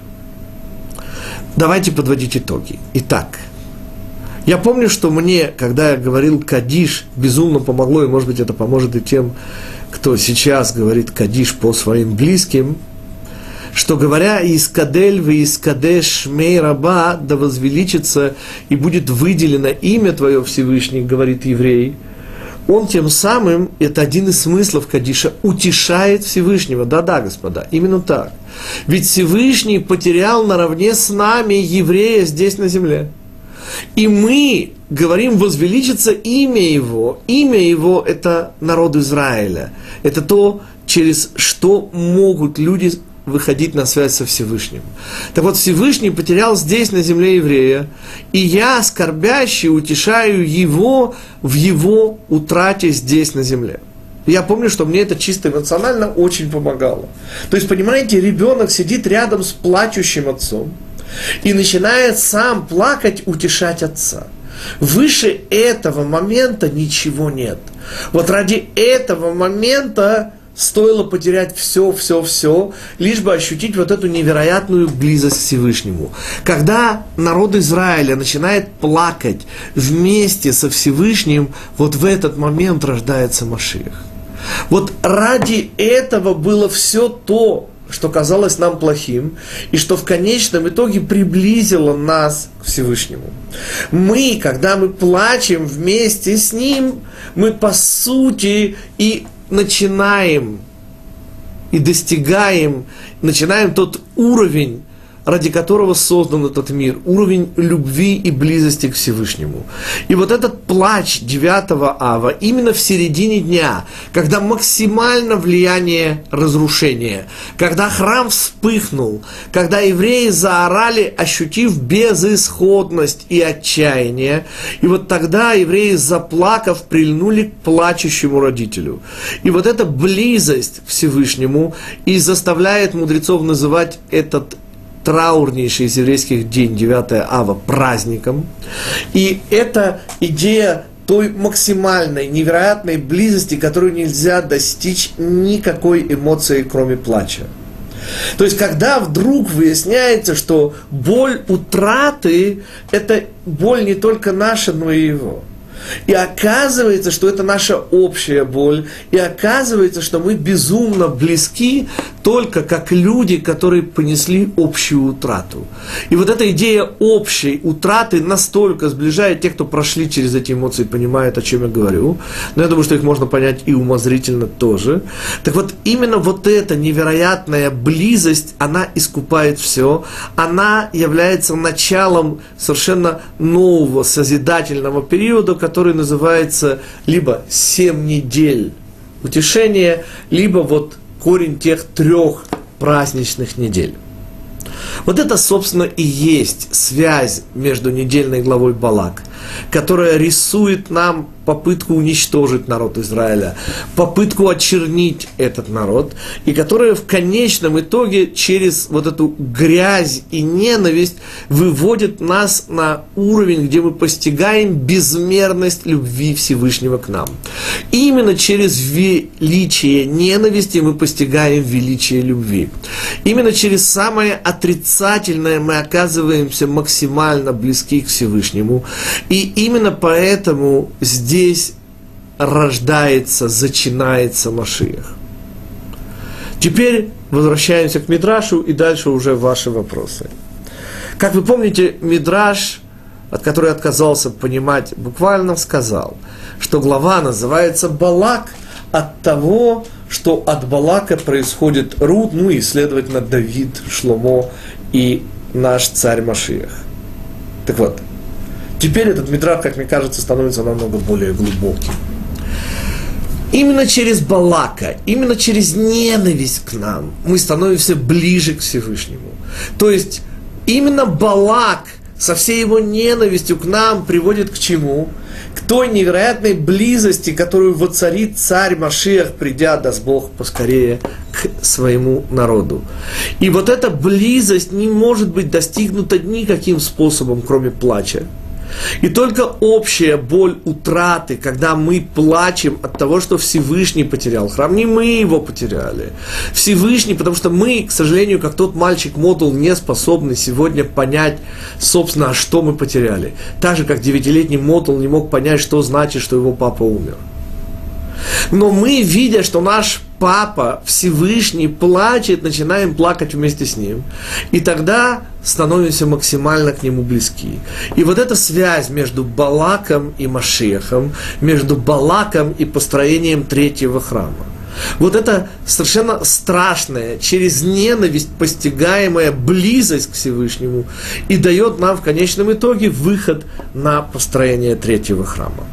Давайте подводить итоги. Итак, я помню, что мне, когда я говорил «Кадиш», безумно помогло, и, может быть, это поможет и тем, кто сейчас говорит кадиш по своим близким, что говоря «Искадель вы искадеш шмей раба», да возвеличится и будет выделено имя Твое Всевышний, говорит еврей, он тем самым, это один из смыслов Кадиша, утешает Всевышнего. Да-да, господа, именно так. Ведь Всевышний потерял наравне с нами еврея здесь на земле. И мы говорим, возвеличится имя его. Имя его – это народ Израиля. Это то, через что могут люди выходить на связь со Всевышним. Так вот, Всевышний потерял здесь, на земле еврея, и я, скорбящий, утешаю его в его утрате здесь, на земле. Я помню, что мне это чисто эмоционально очень помогало. То есть, понимаете, ребенок сидит рядом с плачущим отцом и начинает сам плакать, утешать отца. Выше этого момента ничего нет. Вот ради этого момента стоило потерять все, все, все, лишь бы ощутить вот эту невероятную близость к Всевышнему. Когда народ Израиля начинает плакать вместе со Всевышним, вот в этот момент рождается Машиах. Вот ради этого было все то, что казалось нам плохим, и что в конечном итоге приблизило нас к Всевышнему. Мы, когда мы плачем вместе с Ним, мы по сути и начинаем и достигаем, начинаем тот уровень ради которого создан этот мир, уровень любви и близости к Всевышнему. И вот этот плач 9 ава именно в середине дня, когда максимально влияние разрушения, когда храм вспыхнул, когда евреи заорали, ощутив безысходность и отчаяние, и вот тогда евреи, заплакав, прильнули к плачущему родителю. И вот эта близость к Всевышнему и заставляет мудрецов называть этот траурнейший из еврейских день, 9 ава, праздником. И эта идея той максимальной, невероятной близости, которую нельзя достичь никакой эмоции, кроме плача. То есть, когда вдруг выясняется, что боль утраты – это боль не только наша, но и его – и оказывается, что это наша общая боль. И оказывается, что мы безумно близки только как люди, которые понесли общую утрату. И вот эта идея общей утраты настолько сближает тех, кто прошли через эти эмоции, понимает, о чем я говорю. Но я думаю, что их можно понять и умозрительно тоже. Так вот, именно вот эта невероятная близость, она искупает все. Она является началом совершенно нового созидательного периода, который называется либо «семь недель утешения», либо вот корень тех трех праздничных недель. Вот это, собственно, и есть связь между недельной главой Балак, которая рисует нам попытку уничтожить народ Израиля, попытку очернить этот народ, и которая в конечном итоге через вот эту грязь и ненависть выводит нас на уровень, где мы постигаем безмерность любви Всевышнего к нам. И именно через величие ненависти мы постигаем величие любви. Именно через самое отрицательное мы оказываемся максимально близки к Всевышнему. И именно поэтому здесь рождается, зачинается Машиях. Теперь возвращаемся к Мидрашу и дальше уже ваши вопросы. Как вы помните, Мидраш, от которой отказался понимать, буквально сказал, что глава называется Балак от того, что от Балака происходит Руд, ну и, следовательно, Давид, Шломо и наш царь Машиях. Так вот, Теперь этот мидрах, как мне кажется, становится намного более глубоким. Именно через Балака, именно через ненависть к нам мы становимся ближе к Всевышнему. То есть именно Балак со всей его ненавистью к нам приводит к чему? К той невероятной близости, которую воцарит царь Машиах, придя, даст Бог, поскорее к своему народу. И вот эта близость не может быть достигнута никаким способом, кроме плача. И только общая боль утраты, когда мы плачем от того, что Всевышний потерял храм, не мы его потеряли. Всевышний, потому что мы, к сожалению, как тот мальчик Мотл, не способны сегодня понять, собственно, а что мы потеряли. Так же, как девятилетний Мотл не мог понять, что значит, что его папа умер. Но мы, видя, что наш папа Всевышний плачет, начинаем плакать вместе с ним. И тогда становимся максимально к нему близки. И вот эта связь между Балаком и Машехом, между Балаком и построением третьего храма. Вот это совершенно страшная, через ненависть постигаемая близость к Всевышнему и дает нам в конечном итоге выход на построение третьего храма.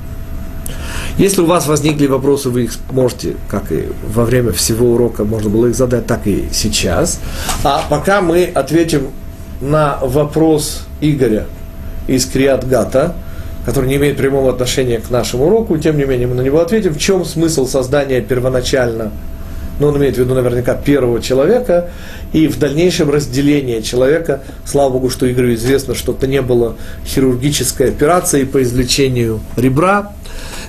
Если у вас возникли вопросы, вы их можете, как и во время всего урока, можно было их задать, так и сейчас. А пока мы ответим на вопрос Игоря из Криатгата, который не имеет прямого отношения к нашему уроку, тем не менее мы на него ответим, в чем смысл создания первоначально, ну он имеет в виду наверняка первого человека, и в дальнейшем разделение человека, слава Богу, что Игорю известно, что это не было хирургической операцией по извлечению ребра,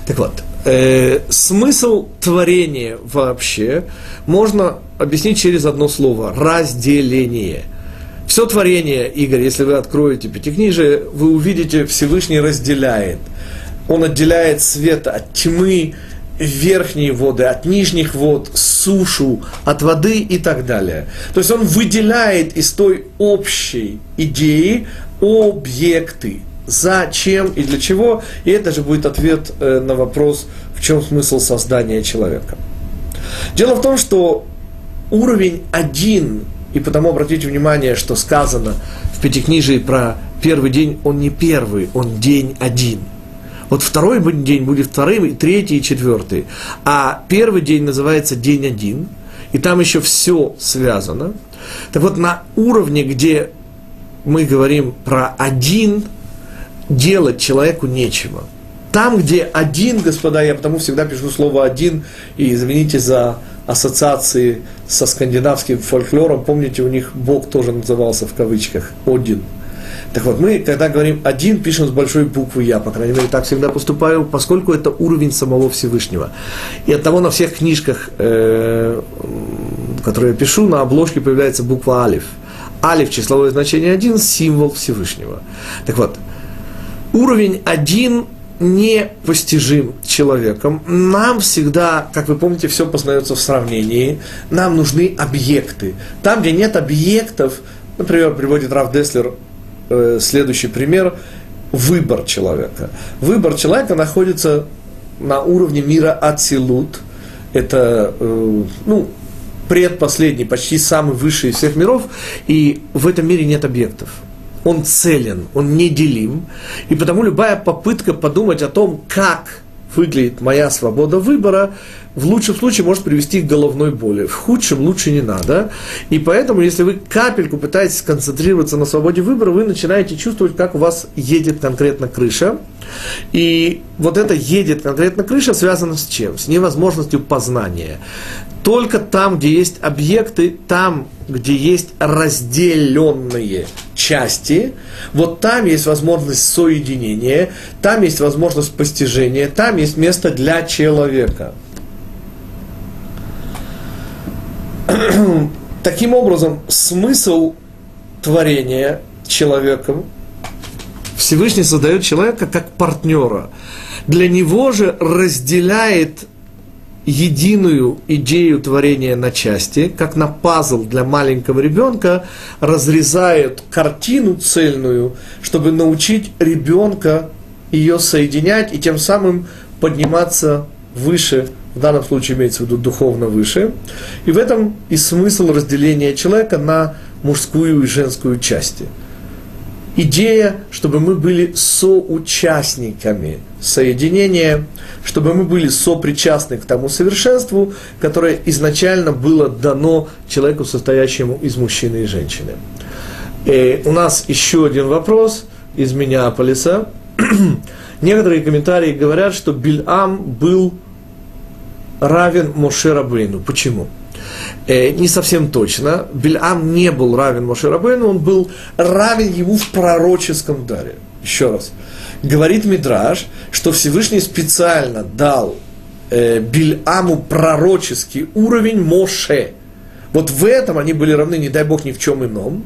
так вот, э, смысл творения вообще можно объяснить через одно слово – разделение. Все творение, Игорь, если вы откроете Пятикнижие, вы увидите, Всевышний разделяет. Он отделяет свет от тьмы, верхние воды, от нижних вод, сушу, от воды и так далее. То есть он выделяет из той общей идеи объекты. Зачем и для чего? И это же будет ответ э, на вопрос, в чем смысл создания человека. Дело в том, что уровень один, и потому обратите внимание, что сказано в Пятикнижии про первый день, он не первый, он день один – вот второй день будет вторым, третий и четвертый. А первый день называется день один, и там еще все связано. Так вот, на уровне, где мы говорим про один, делать человеку нечего. Там, где один, господа, я потому всегда пишу слово один, и извините за ассоциации со скандинавским фольклором, помните, у них Бог тоже назывался в кавычках один – так вот, мы, когда говорим один, пишем с большой буквы Я, по крайней мере, так всегда поступаю, поскольку это уровень самого Всевышнего. И от того на всех книжках, э, которые я пишу, на обложке появляется буква Алиф. Алиф, числовое значение один, символ Всевышнего. Так вот, уровень один непостижим человеком. Нам всегда, как вы помните, все познается в сравнении. Нам нужны объекты. Там, где нет объектов, например, приводит Раф Деслер Э, следующий пример – выбор человека. Выбор человека находится на уровне мира Ацилут. Это, э, ну, предпоследний, почти самый высший из всех миров, и в этом мире нет объектов. Он целен, он неделим, и потому любая попытка подумать о том, как выглядит моя свобода выбора, в лучшем случае может привести к головной боли, в худшем лучше не надо. И поэтому, если вы капельку пытаетесь сконцентрироваться на свободе выбора, вы начинаете чувствовать, как у вас едет конкретно крыша. И вот это едет конкретно крыша связано с чем? С невозможностью познания. Только там, где есть объекты, там, где есть разделенные части, вот там есть возможность соединения, там есть возможность постижения, там есть место для человека. Таким образом, смысл творения человеком Всевышний создает человека как партнера. Для него же разделяет единую идею творения на части, как на пазл для маленького ребенка, разрезает картину цельную, чтобы научить ребенка ее соединять и тем самым подниматься выше в данном случае имеется в виду духовно выше. И в этом и смысл разделения человека на мужскую и женскую части. Идея, чтобы мы были соучастниками соединения, чтобы мы были сопричастны к тому совершенству, которое изначально было дано человеку, состоящему из мужчины и женщины. И э, у нас еще один вопрос из Миннеаполиса. Некоторые комментарии говорят, что Бильам был равен Моше Рабейну. Почему? Э, не совсем точно. Бильам не был равен Моше Рабейну, он был равен ему в пророческом даре. Еще раз. Говорит Мидраш, что Всевышний специально дал э, Бильаму пророческий уровень Моше. Вот в этом они были равны, не дай Бог, ни в чем ином.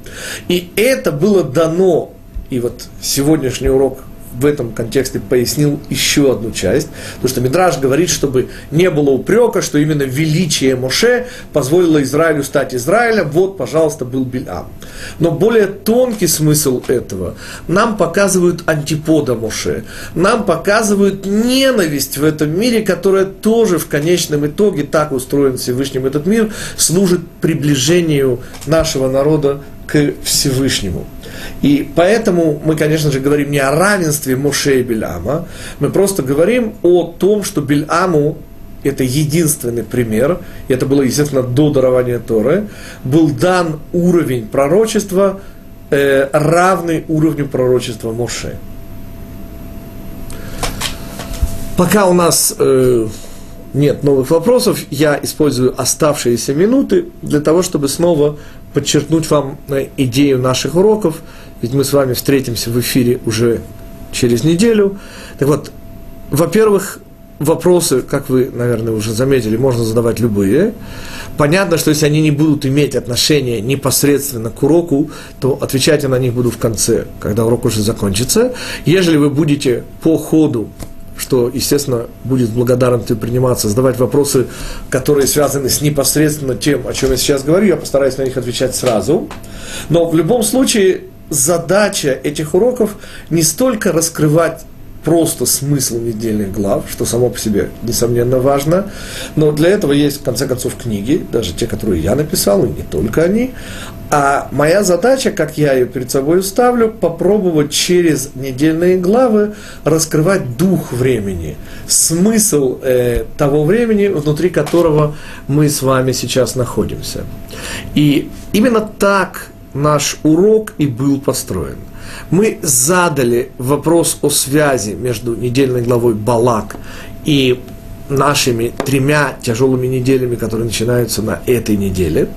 И это было дано, и вот сегодняшний урок в этом контексте пояснил еще одну часть, потому что Мидраж говорит, чтобы не было упрека, что именно величие Моше позволило Израилю стать Израилем, вот, пожалуйста, был Бильам. Но более тонкий смысл этого нам показывают антипода Моше, нам показывают ненависть в этом мире, которая тоже в конечном итоге, так устроен Всевышним этот мир, служит приближению нашего народа к Всевышнему. И поэтому мы, конечно же, говорим не о равенстве Моше и Бельама, мы просто говорим о том, что Бельаму это единственный пример, и это было, естественно, до дарования Торы, был дан уровень пророчества, э, равный уровню пророчества Моше. Пока у нас э, нет новых вопросов, я использую оставшиеся минуты для того, чтобы снова подчеркнуть вам э, идею наших уроков, ведь мы с вами встретимся в эфире уже через неделю. Так вот, во-первых, вопросы, как вы, наверное, уже заметили, можно задавать любые. Понятно, что если они не будут иметь отношения непосредственно к уроку, то отвечать я на них буду в конце, когда урок уже закончится. Если вы будете по ходу что, естественно, будет с благодарностью приниматься, задавать вопросы, которые связаны с непосредственно тем, о чем я сейчас говорю. Я постараюсь на них отвечать сразу. Но в любом случае задача этих уроков не столько раскрывать просто смысл недельных глав, что само по себе, несомненно, важно. Но для этого есть, в конце концов, книги, даже те, которые я написал, и не только они. А моя задача, как я ее перед собой ставлю, попробовать через недельные главы раскрывать дух времени, смысл э, того времени, внутри которого мы с вами сейчас находимся. И именно так наш урок и был построен – мы задали вопрос о связи между недельной главой Балак и нашими тремя тяжелыми неделями, которые начинаются на этой неделе.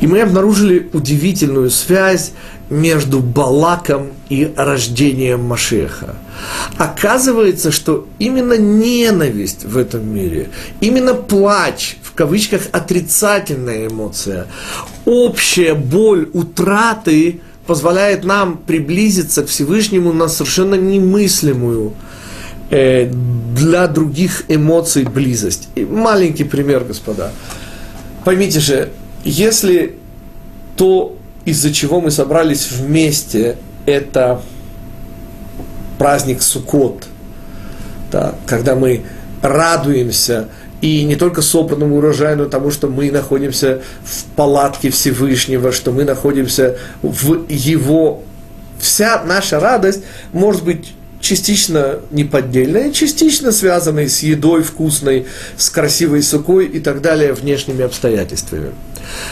И мы обнаружили удивительную связь между Балаком и рождением Машеха. Оказывается, что именно ненависть в этом мире, именно плач, в кавычках отрицательная эмоция, общая боль утраты – позволяет нам приблизиться к Всевышнему на совершенно немыслимую э, для других эмоций близость. И маленький пример, господа. Поймите же, если то, из-за чего мы собрались вместе, это праздник Суккот, да, когда мы радуемся – и не только собранному урожаю, но тому, что мы находимся в палатке Всевышнего, что мы находимся в Его... Вся наша радость может быть частично неподдельная, частично связанной с едой вкусной, с красивой сукой и так далее, внешними обстоятельствами.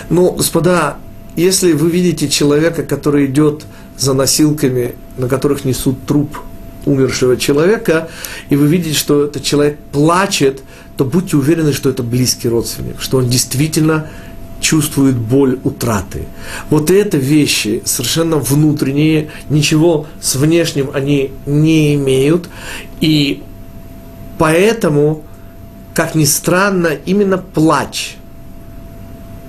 Но, господа, если вы видите человека, который идет за носилками, на которых несут труп умершего человека, и вы видите, что этот человек плачет, то будьте уверены, что это близкий родственник, что он действительно чувствует боль утраты. Вот это вещи совершенно внутренние, ничего с внешним они не имеют. И поэтому, как ни странно, именно плач,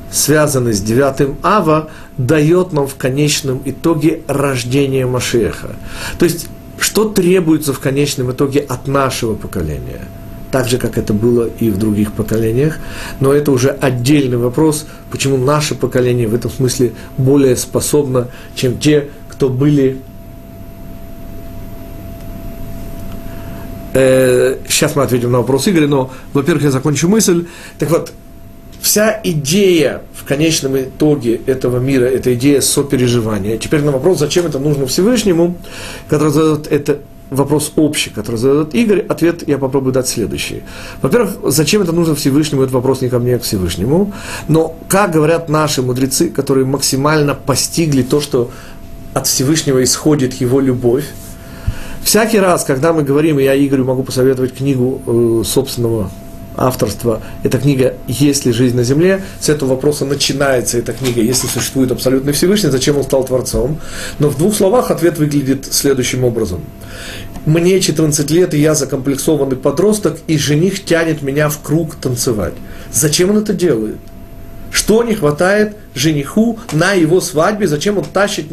связанный с девятым Ава, дает нам в конечном итоге рождение Машеха. То есть, что требуется в конечном итоге от нашего поколения – так же, как это было и в других поколениях. Но это уже отдельный вопрос, почему наше поколение в этом смысле более способно, чем те, кто были... Э, сейчас мы ответим на вопрос Игоря, но, во-первых, я закончу мысль. Так вот, вся идея в конечном итоге этого мира, это идея сопереживания. Теперь на вопрос, зачем это нужно Всевышнему, который задает это вопрос общий, который задает Игорь, ответ я попробую дать следующий. Во-первых, зачем это нужно Всевышнему, это вопрос не ко мне, а к Всевышнему. Но, как говорят наши мудрецы, которые максимально постигли то, что от Всевышнего исходит его любовь, всякий раз, когда мы говорим, я Игорю могу посоветовать книгу э, собственного авторства, эта книга «Есть ли жизнь на земле?», с этого вопроса начинается эта книга «Если существует абсолютный Всевышний, зачем он стал Творцом?». Но в двух словах ответ выглядит следующим образом. «Мне 14 лет, и я закомплексованный подросток, и жених тянет меня в круг танцевать». Зачем он это делает? Что не хватает жениху на его свадьбе? Зачем он тащит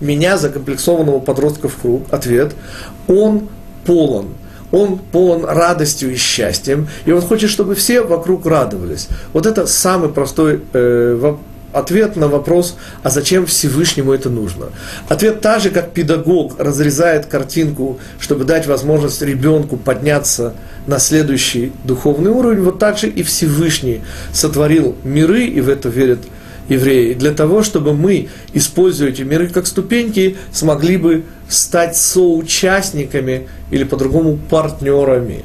меня, закомплексованного подростка, в круг? Ответ – он полон – он полон радостью и счастьем, и он хочет, чтобы все вокруг радовались. Вот это самый простой э, ответ на вопрос, а зачем Всевышнему это нужно. Ответ та же, как педагог разрезает картинку, чтобы дать возможность ребенку подняться на следующий духовный уровень, вот так же и Всевышний сотворил миры, и в это верят евреи, для того, чтобы мы, используя эти миры как ступеньки, смогли бы стать соучастниками или по-другому партнерами.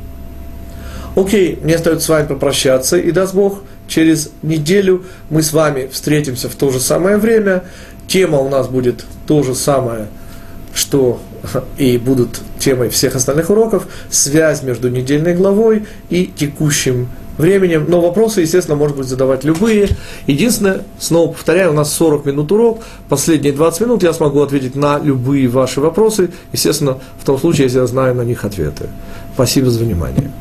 Окей, мне остается с вами попрощаться, и даст Бог, через неделю мы с вами встретимся в то же самое время. Тема у нас будет то же самое, что и будут темой всех остальных уроков, связь между недельной главой и текущим временем, но вопросы, естественно, может быть задавать любые. Единственное, снова повторяю, у нас 40 минут урок, последние 20 минут я смогу ответить на любые ваши вопросы, естественно, в том случае, если я знаю на них ответы. Спасибо за внимание.